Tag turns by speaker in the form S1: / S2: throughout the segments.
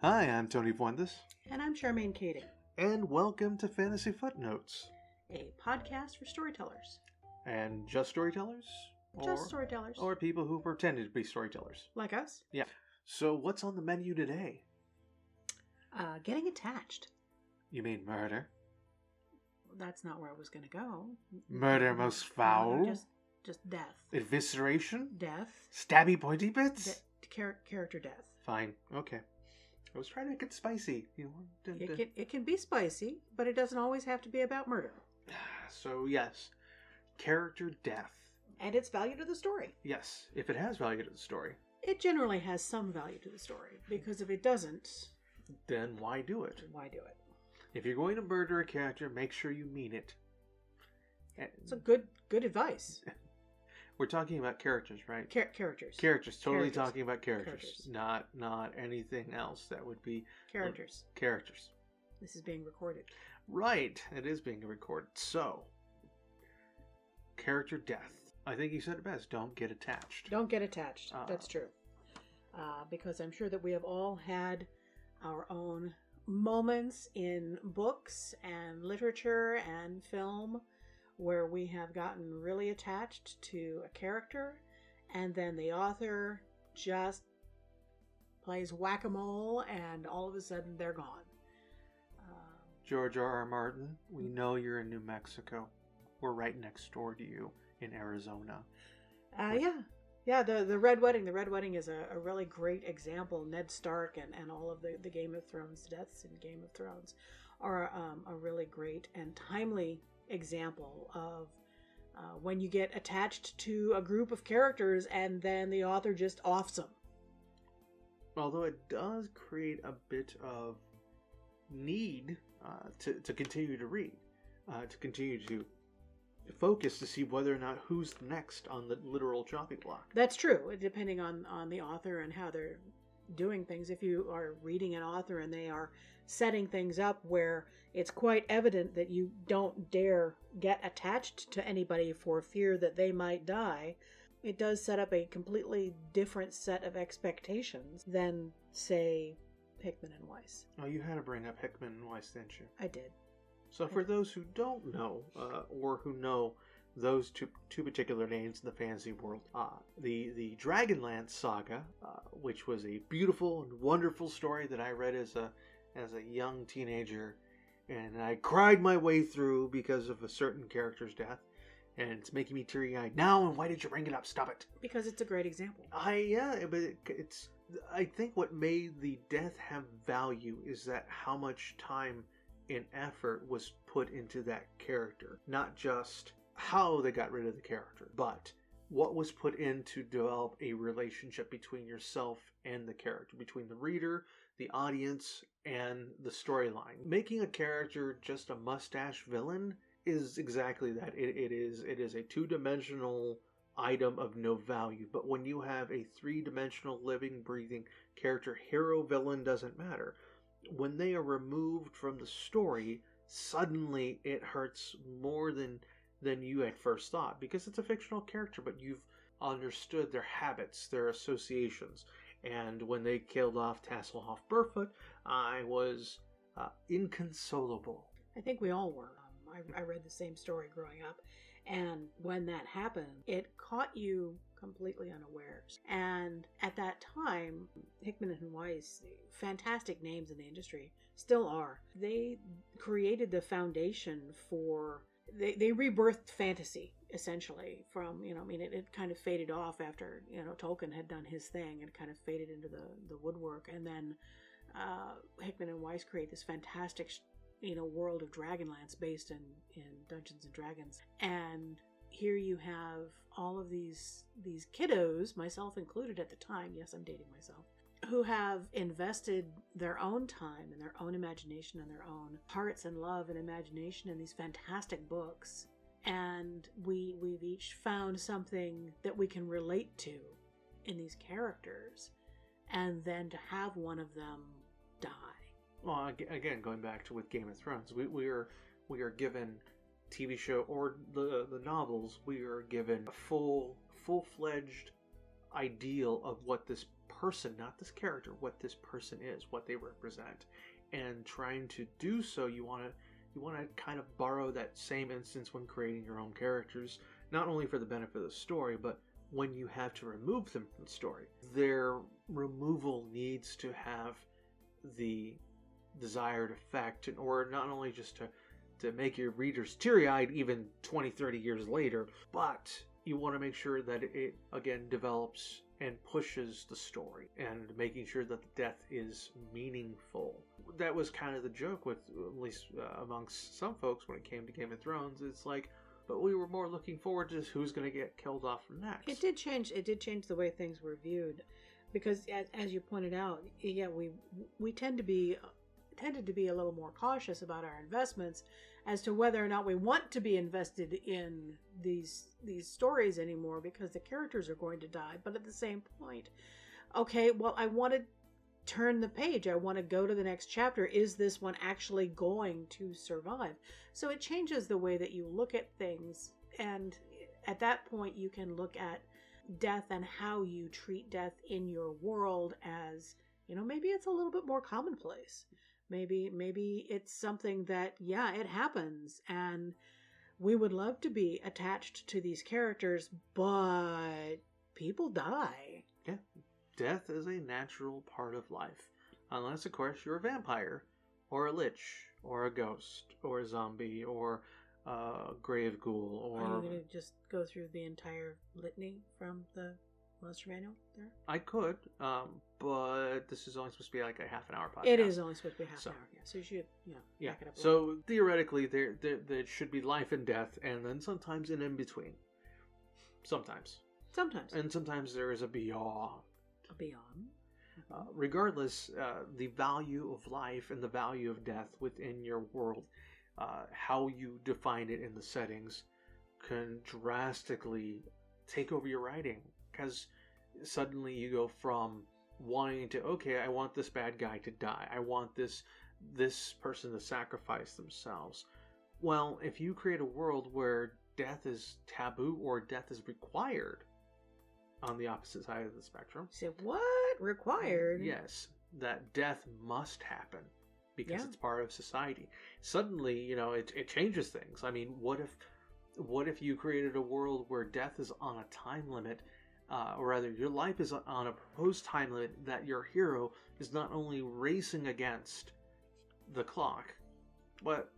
S1: Hi, I'm Tony Fuentes,
S2: And I'm Charmaine Kading,
S1: and welcome to Fantasy Footnotes.
S2: a podcast for storytellers.
S1: And just storytellers?
S2: Just storytellers.
S1: Or people who pretended to be storytellers.
S2: like us. Yeah.
S1: So, what's on the menu today?
S2: Uh, getting attached.
S1: You mean murder?
S2: That's not where I was going to go.
S1: Murder most foul?
S2: Just, just death.
S1: Evisceration?
S2: Death.
S1: Stabby pointy bits?
S2: De- char- character death.
S1: Fine, okay. I was trying to make it spicy. You know, dun-
S2: It can, it can be spicy, but it doesn't always have to be about murder.
S1: So, yes, character death.
S2: And it's value to the story.
S1: Yes, if it has value to the story,
S2: It generally has some value to the story, because if it doesn't,
S1: then why do it?
S2: why do it?
S1: If you're going to murder a character, make sure you mean it. And
S2: It's a good good advice.
S1: we're talking about characters, right?
S2: Char- characters.
S1: Characters. Totally
S2: Characters.
S1: talking about characters,
S2: Characters.
S1: not not anything else that would be
S2: characters.
S1: characters.
S2: This is being recorded.
S1: Right. It is being recorded. So, character death. I think you said it best. Don't get attached.
S2: Don't get attached.
S1: Uh,
S2: That's true. Uh, because I'm sure that we have all had our own moments in books and literature and film where we have gotten really attached to a character and then the author just plays whack a mole and all of a sudden they're gone. Um,
S1: George R. R. Martin, we know you're in New Mexico. We're right next door to you in Arizona.
S2: Uh, yeah, yeah. The the Red Wedding. The Red Wedding is a, a really great example. Ned Stark and, and all of the, the Game of Thrones deaths in Game of Thrones are um, a really great and timely example of uh, when you get attached to a group of characters and then the author just offs them.
S1: Although it does create a bit of need uh, to, to continue to read, uh, to continue to focus to see whether or not who's next on the literal chopping block.
S2: That's true, depending on, on the author and how they're doing things. If you are reading an author and they are setting things up where it's quite evident that you don't dare get attached to anybody for fear that they might die, it does set up a completely different set of expectations than, say, Hickman and Weis.
S1: Oh, you had to bring up Hickman and Weis, didn't you?
S2: I did.
S1: So, for those who don't know, uh, or who know those two, two particular names in the fantasy world, uh, the the Dragonlance saga, uh, which was a beautiful and wonderful story that I read as a as a young teenager, and I cried my way through because of a certain character's death, and it's making me teary eyed now. And why did you bring it up? Stop it!
S2: Because it's a great example.
S1: I yeah, but it, it's I think what made the death have value is that how much time and effort was put into that character, not just how they got rid of the character, but what was put in to develop a relationship between yourself and the character, between the reader, the audience, and the storyline. Making a character just a mustache villain is exactly that. It, it is it is a two dimensional item of no value. But when you have a three dimensional living, breathing character, hero, villain doesn't matter. When they are removed from the story, suddenly it hurts more than than you at first thought because it's a fictional character, but you've understood their habits, their associations. And when they killed off Tasslehoff Burrfoot, I was uh, inconsolable.
S2: I think we all were. Um, I, I read the same story growing up. And when that happened, it caught you completely unawares. And at that time, Hickman and Weis, fantastic names in the industry, still are. They created the foundation for, they, they rebirthed fantasy, essentially, from, you know, I mean, it, it kind of faded off after, you know, Tolkien had done his thing and kind of faded into the, the woodwork. And then uh, Hickman and Weis create this fantastic you know world of Dragonlance based in in Dungeons and Dragons, and here you have all of these these kiddos, myself included at the time. Yes, I'm dating myself. Who have invested their own time and their own imagination and their own hearts and love and imagination in these fantastic books, and we we've each found something that we can relate to in these characters, and then to have one of them die
S1: Well, again, going back to with Game of Thrones, we, we are we are given TV show or the the novels. We are given a full full fledged ideal of what this person, not this character, what this person is, what they represent. And trying to do so, you want to you want to kind of borrow that same instance when creating your own characters, not only for the benefit of the story, but when you have to remove them from the story. Their removal needs to have the desired effect in order not only just to to make your readers teary-eyed even 20 30 years later but you want to make sure that it again develops and pushes the story and making sure that the death is meaningful. That was kind of the joke with at least uh, amongst some folks when it came to game of thrones. It's like but we were more looking forward to who's going to get killed off next.
S2: It did change. It did change the way things were viewed, because as, as you pointed out, yeah, we we tend to be tended to be a little more cautious about our investments as to whether or not we want to be invested in these these stories anymore because the characters are going to die. But at the same point, okay, well, I want to turn the page. I want to go to the next chapter. Is this one actually going to survive? So it changes the way that you look at things. And at that point, you can look at death and how you treat death in your world as, you know, maybe it's a little bit more commonplace. Maybe, maybe it's something that, yeah, it happens. And we would love to be attached to these characters, but people die. Yeah.
S1: death is a natural part of life. Unless, of course, you're a vampire, or a lich, or a ghost, or a zombie, or a grave ghoul,
S2: Are you going to just go through the entire litany from the monster manual there?
S1: I could, um, but this is only supposed to be like a half an hour podcast.
S2: It is only supposed to be half
S1: So-
S2: an hour. Yeah, so you should, yeah,
S1: Yeah.
S2: back it up.
S1: So theoretically, there, there there should be life and death, and then sometimes an in between. Sometimes,
S2: sometimes
S1: and sometimes there is a beyond.
S2: A beyond.
S1: Uh, regardless, uh, the value of life and the value of death within your world, uh, how you define it in the settings, can drastically take over your writing. Because suddenly you go from wanting to, okay, I want this bad guy to die. I want this this person to sacrifice themselves. Well, if you create a world where death is taboo or death is required on the opposite side of the spectrum,
S2: say what required?
S1: Yes, that death must happen because
S2: Yeah.
S1: it's part of society. Suddenly, you know, it, it changes things. I mean, what if what if you created a world where death is on a time limit, uh, or rather, your life is on a proposed time limit that your hero is not only racing against the clock, but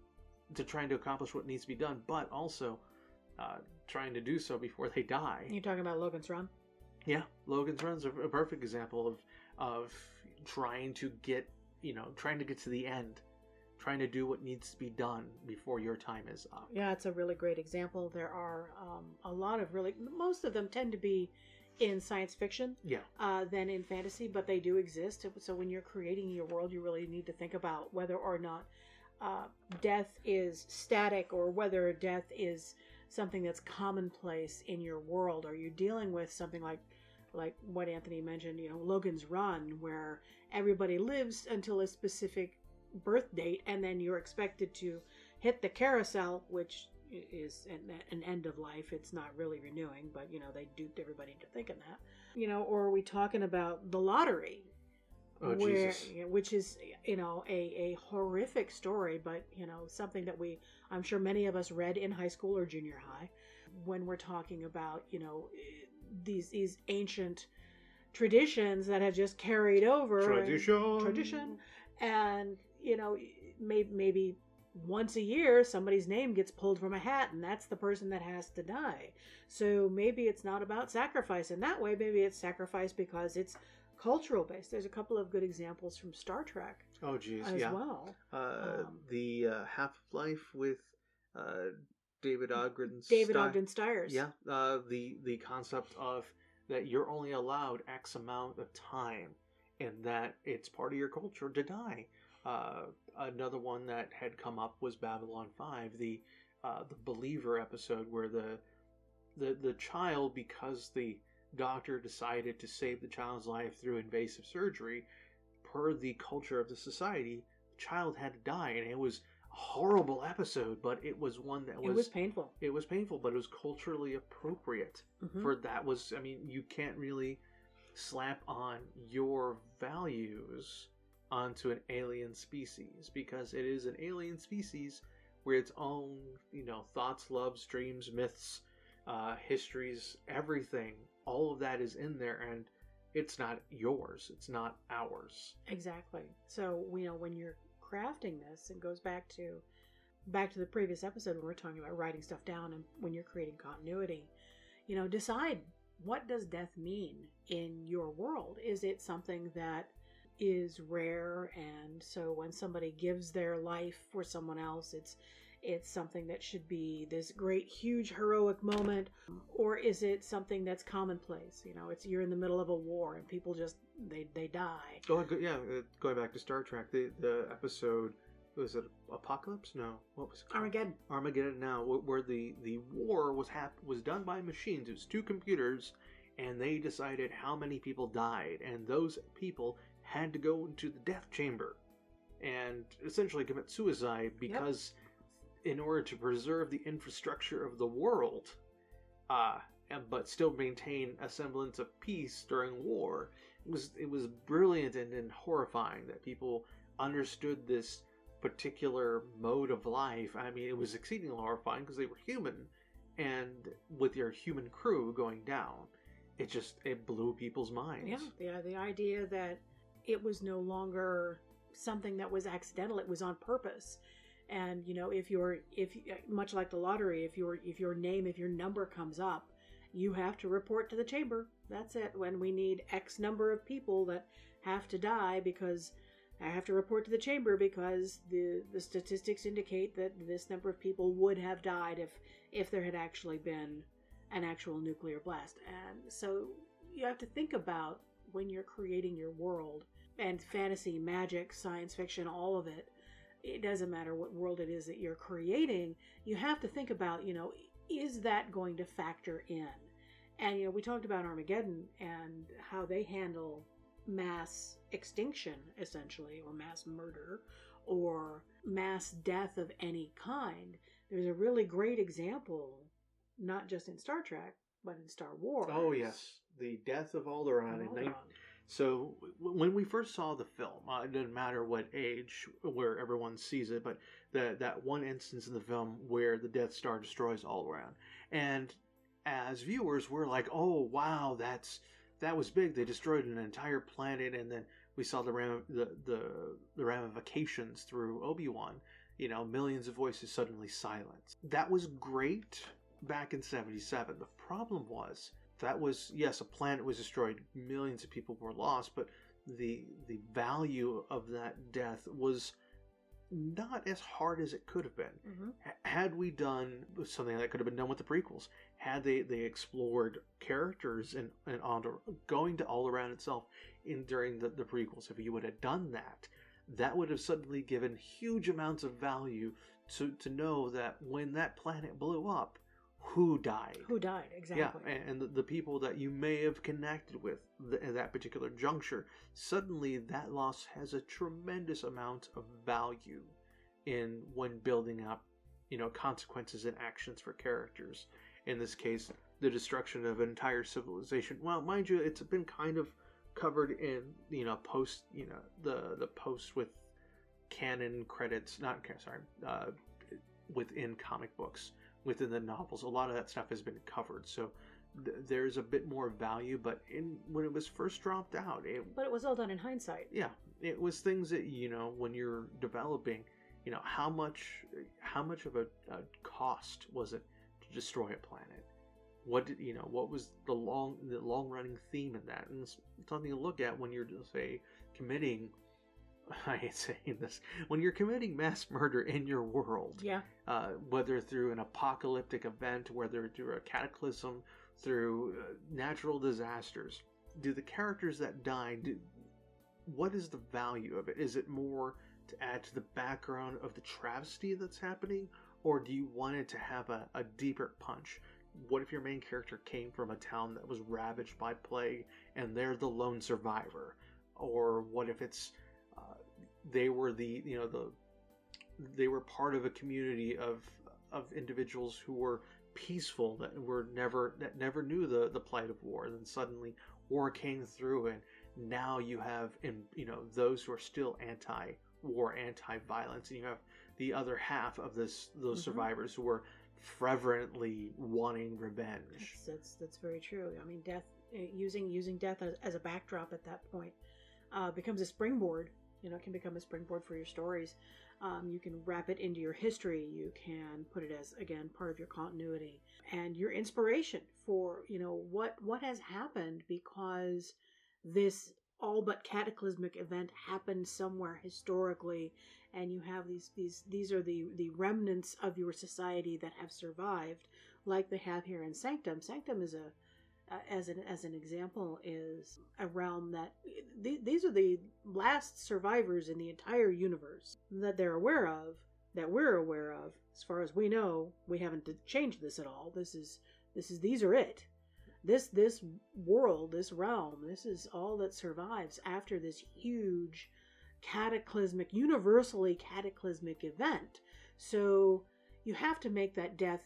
S1: to trying to accomplish what needs to be done, but also uh, trying to do so before they die.
S2: You're talking about Logan's Run?
S1: Yeah, Logan's Run's a, a perfect example of of trying to get you know trying to get to the end, trying to do what needs to be done before your time is up.
S2: Yeah, it's a really great example. There are um, a lot of really, most of them tend to be in science fiction
S1: Yeah,
S2: uh, than in fantasy, but they do exist. So when you're creating your world, you really need to think about whether or not uh, death is static or whether death is something that's commonplace in your world. Are you dealing with something like like what Anthony mentioned, you know, Logan's Run, where everybody lives until a specific birth date, and then you're expected to hit the carousel, which is an, an end of life. It's not really renewing, but you know they duped everybody into thinking that. You know, or are we talking about the lottery,
S1: Oh,
S2: where
S1: Jesus.
S2: which is you know a a horrific story, but you know something that we I'm sure many of us read in high school or junior high when we're talking about you know eh, these these ancient traditions that have just carried over and-
S1: tradition,
S2: tradition and you know maybe maybe once a year somebody's name gets pulled from a hat and that's the person that has to die so maybe it's not about sacrifice in that way maybe it's sacrifice because it's cultural based there's a couple of good examples from star trek
S1: Oh, jeez,
S2: as
S1: yeah.
S2: well
S1: Uh,
S2: Um,
S1: the uh, Half Life with uh, David Ogden.
S2: david
S1: Stein-
S2: ogden stiers
S1: Yeah, uh, the the concept of that you're only allowed X amount of time, and that it's part of your culture to die. Uh, another one that had come up was Babylon Five, the uh, the Believer episode where the the the child, because the doctor decided to save the child's life through invasive surgery, per the culture of the society, the child had to die, and it was a horrible episode, but it was one that was
S2: it was painful
S1: it was painful, but it was culturally appropriate
S2: Mhm.
S1: for that was. I mean, you can't really slap on your values onto an alien species because it is an alien species where its own, you know, thoughts, loves, dreams, myths, uh, histories, everything, all of that is in there and it's not yours. It's not ours.
S2: Exactly. So, you know, when you're crafting this, it goes back to back to the previous episode when we are talking about writing stuff down and when you're creating continuity, you know, decide what does death mean in your world? Is it something that is rare and so when somebody gives their life for someone else it's it's something that should be this great huge heroic moment or is it something that's commonplace? You know it's you're in the middle of a war and people just they they die.
S1: Oh yeah uh, going back to star trek the the episode was it apocalypse? No. What was it
S2: called? armageddon.
S1: Armageddon now where the the war was hap- was done by machines. It was two computers and they decided how many people died. And those people had to go into the death chamber and essentially commit suicide because yep. in order to preserve the infrastructure of the world uh, but still maintain a semblance of peace during war it was it was brilliant and, and horrifying that people understood this particular mode of life i mean it was exceedingly horrifying because they were human and with your human crew going down it just it blew people's minds
S2: yeah the, the idea that it was no longer something that was accidental it was on purpose. And you know if you're if much like the lottery if your if your name if your number comes up you have to report to the chamber. That's it. When we need x number of people that have to die because i have to report to the chamber because the the statistics indicate that this number of people would have died if if there had actually been an actual nuclear blast. And so you have to think about when you're creating your world and fantasy, magic, science fiction, all of it, it doesn't matter what world it is that you're creating, you have to think about, you know, is that going to factor in? And, you know, we talked about Armageddon and how they handle mass extinction, essentially, or mass murder, or mass death of any kind. There's a really great example, not just in Star Trek, but in Star Wars.
S1: Oh, yes. The death of Alderaan, Alderaan. in so when we first saw the film, uh, it doesn't matter what age where everyone sees it, but that that one instance in the film where the Death Star destroys Alderaan, and as viewers, we're like, "Oh wow, that's that was big. They destroyed an entire planet," and then we saw the ram- the, the the ramifications through Obi Wan. You know, millions of voices suddenly silenced. That was great back in '77. The problem was that was yes, a planet was destroyed, millions of people were lost, but the the value of that death was not as hard as it could have been. Mm-hmm. Had we done something that could have been done with the prequels, had they, they explored characters and, and going to Alderaan itself in during the, the prequels, if you would have done that, that would have suddenly given huge amounts of value to, to know that when that planet blew up, who died.
S2: Who died, exactly.
S1: Yeah, and the, the people that you may have connected with the, at that particular juncture. Suddenly, that loss has a tremendous amount of value in when building up, you know, consequences and actions for characters. In this case, the destruction of an entire civilization. Well, mind you, it's been kind of covered in, you know, post, you know, the the post with canon credits, not sorry, uh, within comic books within the novels. A lot of that stuff has been covered, so th- there's a bit more value. But in when it was first dropped out, it,
S2: but it was all done in hindsight.
S1: Yeah, it was things that you know when you're developing, you know how much how much of a, a cost was it to destroy a planet? What did you know? What was the long the long running theme in that? And it's something to look at when you're say committing I hate saying this, when you're committing mass murder in your world,
S2: yeah,
S1: uh, whether through an apocalyptic event, whether through a cataclysm, through uh, natural disasters, do the characters that die, do, what is the value of it? Is it more to add to the background of the travesty that's happening, or do you want it to have a, a deeper punch? What if your main character came from a town that was ravaged by plague and they're the lone survivor? Or what if it's they were the you know the they were part of a community of of individuals who were peaceful that were never that never knew the the plight of war and then suddenly war came through, and now you have, in you know, those who are still anti-war, anti-violence, and you have the other half of this those
S2: Mhm.
S1: survivors who are fervently wanting revenge.
S2: That's, that's that's very true. I mean, death uh, using using death as, as a backdrop at that point uh, becomes a springboard. You know, it can become a springboard for your stories. Um, you can wrap it into your history. You can put it as again part of your continuity and your inspiration for you know what what has happened because this all but cataclysmic event happened somewhere historically and you have these these these are the the remnants of your society that have survived like they have here in sanctum sanctum is a uh, as an as an example is a realm that th- these are the last survivors in the entire universe that they're aware of that we're aware of. As far as we know we haven't changed this at all. This is this is these are it. This this world this realm this is all that survives after this huge cataclysmic universally cataclysmic event. So you have to make that death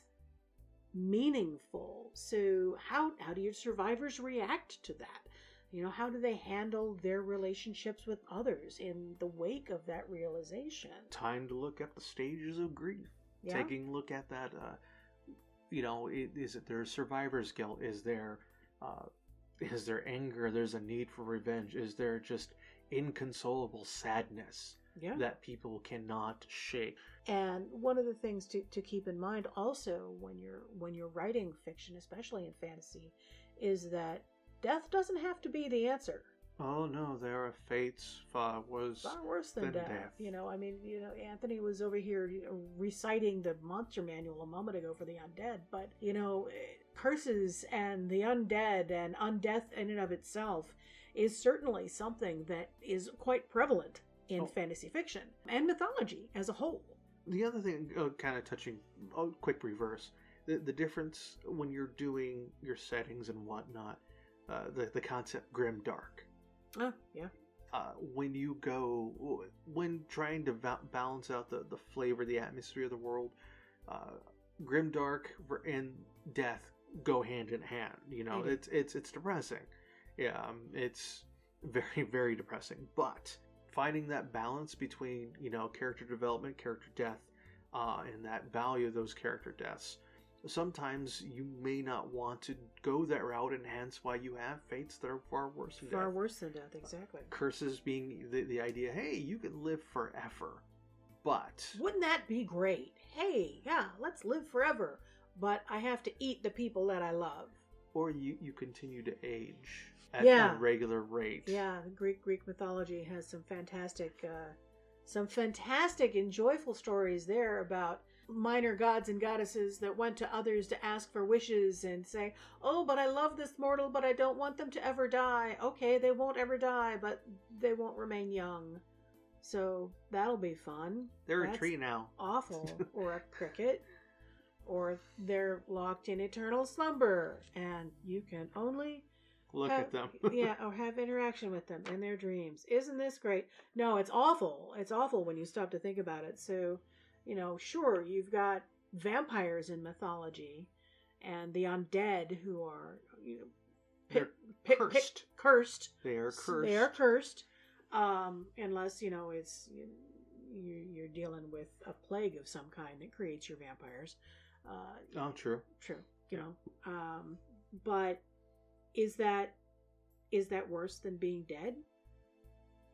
S2: meaningful so how how do your survivors react to that you know how do they handle their relationships with others in the wake of that realization
S1: Time to look at the stages of grief.
S2: yeah
S1: Taking a look at that, uh, you know, is it their survivor's guilt? Is there, uh, is there anger? There's a need for revenge. Is there just inconsolable sadness
S2: yeah
S1: that people cannot shake?
S2: And one of the things to, to keep in mind also when you're when you're writing fiction, especially in fantasy, is that death doesn't have to be the answer.
S1: Oh no, there are fates far was
S2: Far worse than
S1: Than
S2: death.
S1: death.
S2: You know, I mean, you know, Anthony was over here reciting the monster manual a moment ago for the undead, but you know, curses and the undead and undeath in and of itself is certainly something that is quite prevalent in
S1: Oh.
S2: fantasy fiction and mythology as a whole.
S1: The other thing, uh, kind of touching, oh, quick reverse, the, the difference when you're doing your settings and whatnot, uh, the, the concept grim dark.
S2: Oh, yeah.
S1: Uh, when you go, when trying to va- balance out the, the flavor, the atmosphere of the world, uh, grim dark and death go hand in hand. You know, it's it's it's depressing. Yeah, um, it's very very depressing. But finding that balance between you know character development, character death, uh, and that value of those character deaths. Sometimes you may not want to go that route, and hence why you have fates that are far worse than
S2: Far
S1: death.
S2: worse than death, exactly.
S1: Curses being the, the idea, hey, you can live forever, but
S2: Wouldn't that be great? Hey, yeah, let's live forever. But I have to eat the people that I love.
S1: or you you continue to age at
S2: Yeah.
S1: a regular rate.
S2: Yeah, the Greek Greek mythology has some fantastic, uh, some fantastic and joyful stories there about minor gods and goddesses that went to others to ask for wishes and say, "Oh, but I love this mortal, but I don't want them to ever die." Okay, they won't ever die, but they won't remain young. So that'll be fun.
S1: they're a tree now.
S2: awful or a cricket or they're locked in eternal slumber and you can only
S1: Look
S2: have-
S1: at them.
S2: yeah or have interaction with them in their dreams isn't this great no it's awful it's awful when you stop to think about it so you know sure you've got vampires in mythology and the undead who are you know
S1: They're
S2: pick,
S1: cursed.
S2: cursed
S1: They are cursed.
S2: they are cursed, um, unless you know it's you, you- you're dealing with a plague of some kind that creates your vampires. Uh,
S1: Oh, true.
S2: true, you know. Um, but is that is that worse than being dead?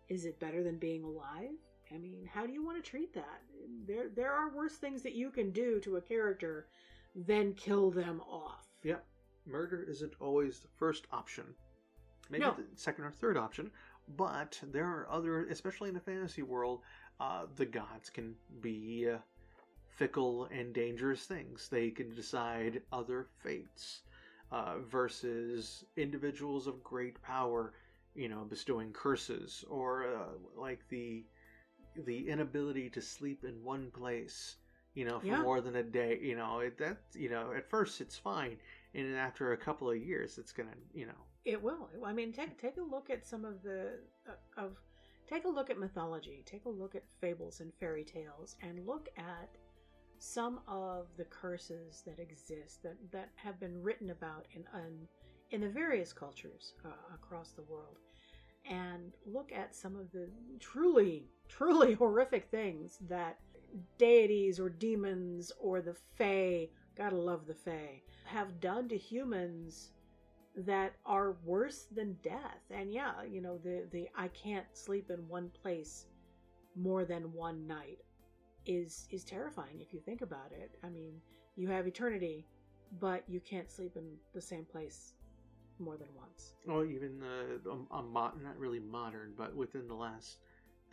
S2: Is it better than being alive? I mean, how do you want to treat that? There there are worse things that you can do to a character than kill them off.
S1: Yep. Murder isn't always the first option. Maybe
S2: No.
S1: the second or third option, but there are other, especially in the fantasy world, uh, the gods can be uh, fickle and dangerous things. They can decide other fates uh, versus individuals of great power, you know, bestowing curses or uh, like the the inability to sleep in one place, you know, for
S2: Yeah.
S1: more than a day. You know, it, that you know, at first it's fine, and then after a couple of years, it's gonna, you know,
S2: It will. I mean, take take a look at some of the uh, of take a look at mythology. Take a look at fables and fairy tales, and look at some of the curses that exist that that have been written about in in, in the various cultures uh, across the world and look at some of the truly, truly horrific things that deities or demons or the Fae, gotta love the Fae, have done to humans that are worse than death. And yeah, you know, the, the I can't sleep in one place more than one night is is terrifying if you think about it. I mean, you have eternity, but you can't sleep in the same place more than once.
S1: Well, even uh, a, a mo- not really modern, but within the last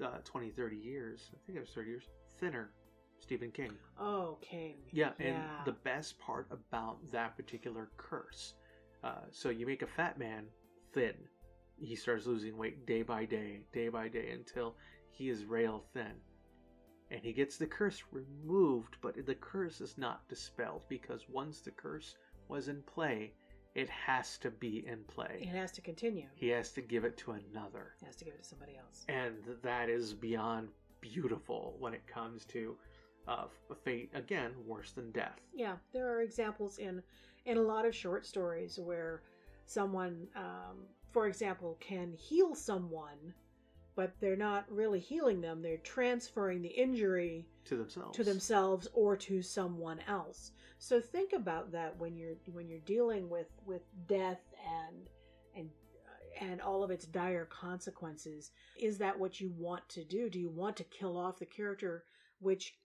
S1: uh, 20, 30 years, I think it was 30 years, Thinner, Stephen King.
S2: Oh, King.
S1: Yeah, and the best part about that particular curse, uh, so you make a fat man thin, he starts losing weight day by day, day by day, until he is rail thin. And he gets the curse removed, but the curse is not dispelled because once the curse was in play, it has to be in play.
S2: It has to continue.
S1: He has to give it to another.
S2: He has to give it to somebody else.
S1: And that is beyond beautiful when it comes to uh, fate, again, worse than death.
S2: Yeah, there are examples in in a lot of short stories where someone, um, for example, can heal someone, but they're not really healing them. They're transferring the injury
S1: to themselves.
S2: to themselves or to someone else. So think about that when you're when you're dealing with with death and and and all of its dire consequences. Is that what you want to do? Do you want to kill off the character which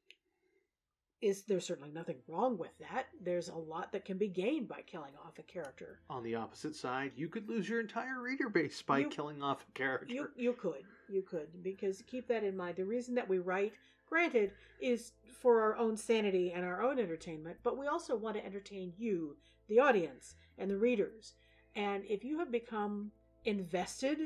S2: is there's certainly nothing wrong with that. There's a lot that can be gained by killing off a character.
S1: On the opposite side, you could lose your entire reader base by
S2: You-
S1: killing off a character.
S2: You you could. You could because keep that in mind. The reason that we write, granted, is for our own sanity and our own entertainment, but we also want to entertain you, the audience, and the readers. And if you have become invested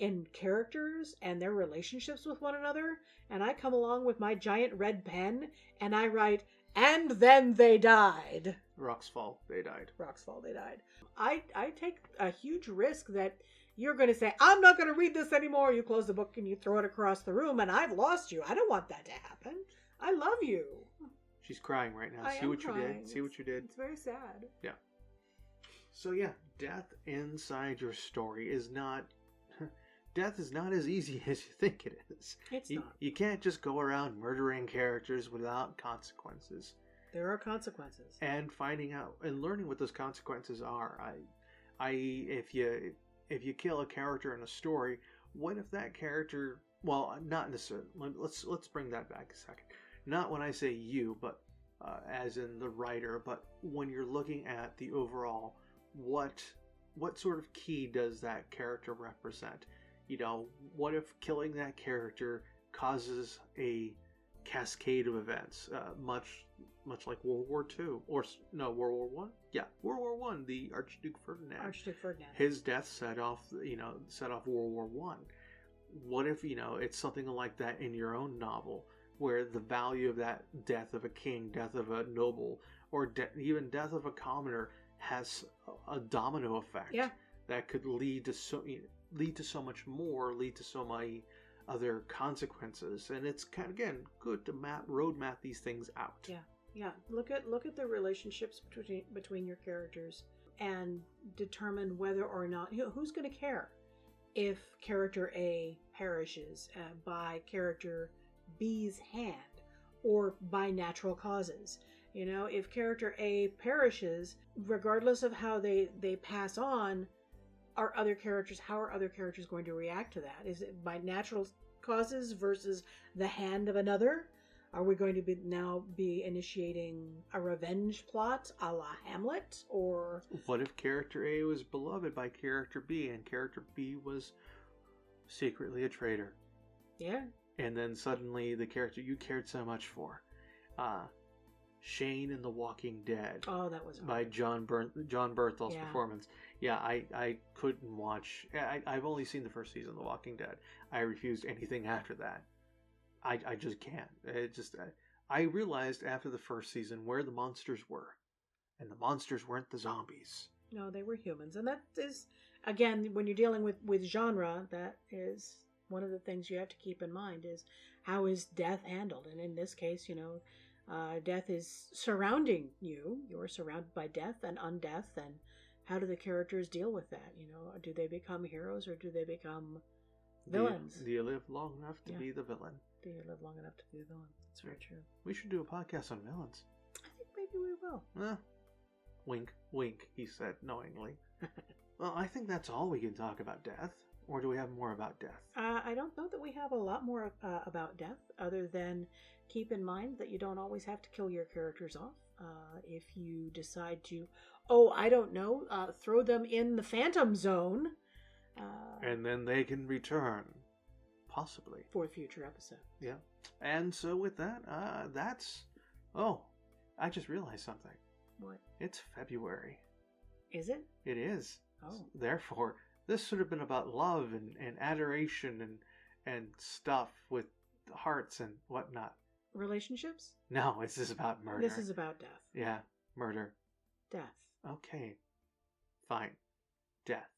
S2: in characters and their relationships with one another, and I come along with my giant red pen and I write, and then they died.
S1: Rocks fall, they died.
S2: Rocks fall, they died. I, I take a huge risk that you're going to say, I'm not going to read this anymore. You close the book and you throw it across the room, and I've lost you. I don't want that to happen. I love you.
S1: She's crying right now.
S2: I
S1: See what you did. See what you did.
S2: It's very sad. Yeah.
S1: So yeah, death inside your story is not. Death is not as easy as you think it is.
S2: It's
S1: You,
S2: not.
S1: you can't just go around murdering characters without consequences.
S2: There are consequences.
S1: and finding out and learning what those consequences are. I, I, if you if you kill a character in a story, what if that character? Well, not necessarily. Let's let's bring that back a second. Not when I say you, but uh, as in the writer, but when you're looking at the overall, what what sort of key does that character represent? You know, what if killing that character causes a cascade of events, uh, much much like World War II, or no, World War One. Yeah, World War One. The Archduke Ferdinand.
S2: Archduke Ferdinand.
S1: His death set off, you know, set off World War One. What if you know it's something like that in your own novel, where the value of that death of a king, death of a noble, or de- even death of a commoner has a a domino effect
S2: Yeah.
S1: That could lead to so lead to so much more, lead to so many other consequences, and it's kind of again good to map road map these things out.
S2: Yeah. Yeah, look at look at the relationships between between your characters and determine whether or not you know, who's going to care if character A perishes uh, by character B's hand or by natural causes. You know, if character A perishes, regardless of how they they pass on, are other characters how are other characters going to react to that? Is it by natural causes versus the hand of another? Are we going to be now be initiating a revenge plot a la Hamlet or
S1: What if character A was beloved by character B, and character B was secretly a traitor?
S2: yeah,
S1: and then suddenly the character you cared so much for, uh, Shane in The Walking Dead
S2: oh that was
S1: by John Bern- Jon Bernthal's
S2: Yeah.
S1: performance. Yeah, I, I couldn't watch. I, I've only seen the first season of The Walking Dead. I refused anything after that. I, I just can't. It just I, I realized after the first season where the monsters were, and the monsters weren't the zombies.
S2: no they were humans and that is again when you're dealing with with genre that is one of the things you have to keep in mind is how is death handled and in this case you know uh, death is surrounding you you're surrounded by death and undeath and how do the characters deal with that? You know, do they become heroes or do they become
S1: Do you-
S2: villains?
S1: Do you, live long enough to
S2: Yeah.
S1: be the villain?
S2: do you live long enough to be the villain? That's very true.
S1: We should do a podcast on villains.
S2: I think maybe we will.
S1: Eh. Wink, wink, he said knowingly. well, I think that's all we can talk about death. Or do we have more about death?
S2: Uh, I don't know that we have a lot more uh, about death, other than keep in mind that you don't always have to kill your characters off. Uh, if you decide to, oh, I don't know, uh, throw them in the Phantom Zone uh,
S1: And then they can return. Possibly.
S2: for a future episode.
S1: Yeah. And so with that, uh, that's. Oh, I just realized something.
S2: What
S1: It's February.
S2: is it?
S1: It is.
S2: Oh.
S1: Therefore, this should have been about love and, and adoration and and stuff with hearts and whatnot.
S2: Relationships?
S1: No, this is about murder.
S2: This is about death.
S1: yeah, murder.
S2: Death.
S1: Okay, fine. Death.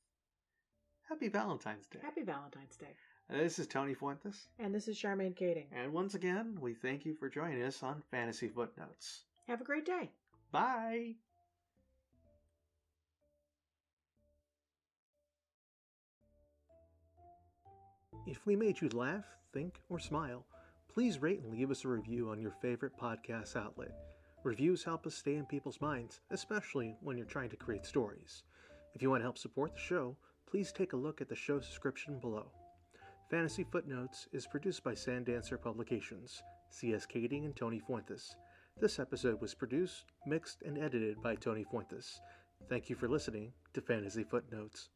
S1: Happy Valentine's Day.
S2: Happy Valentine's Day.
S1: This is Tony Fuentes,
S2: And this is Charmaine Kading.
S1: and once again, we thank you for joining us on Fantasy Footnotes.
S2: Have a great day.
S1: Bye. If we made you laugh, think, or smile, please rate and leave us a review on your favorite podcast outlet. Reviews help us stay in people's minds, especially when you're trying to create stories. If you want to help support the show, please take a look at the show description below. Fantasy Footnotes is produced by SandDancer Publications, C.S. Kading and Tony Fuentes. This episode was produced, mixed, and edited by Tony Fuentes. Thank you for listening to Fantasy Footnotes.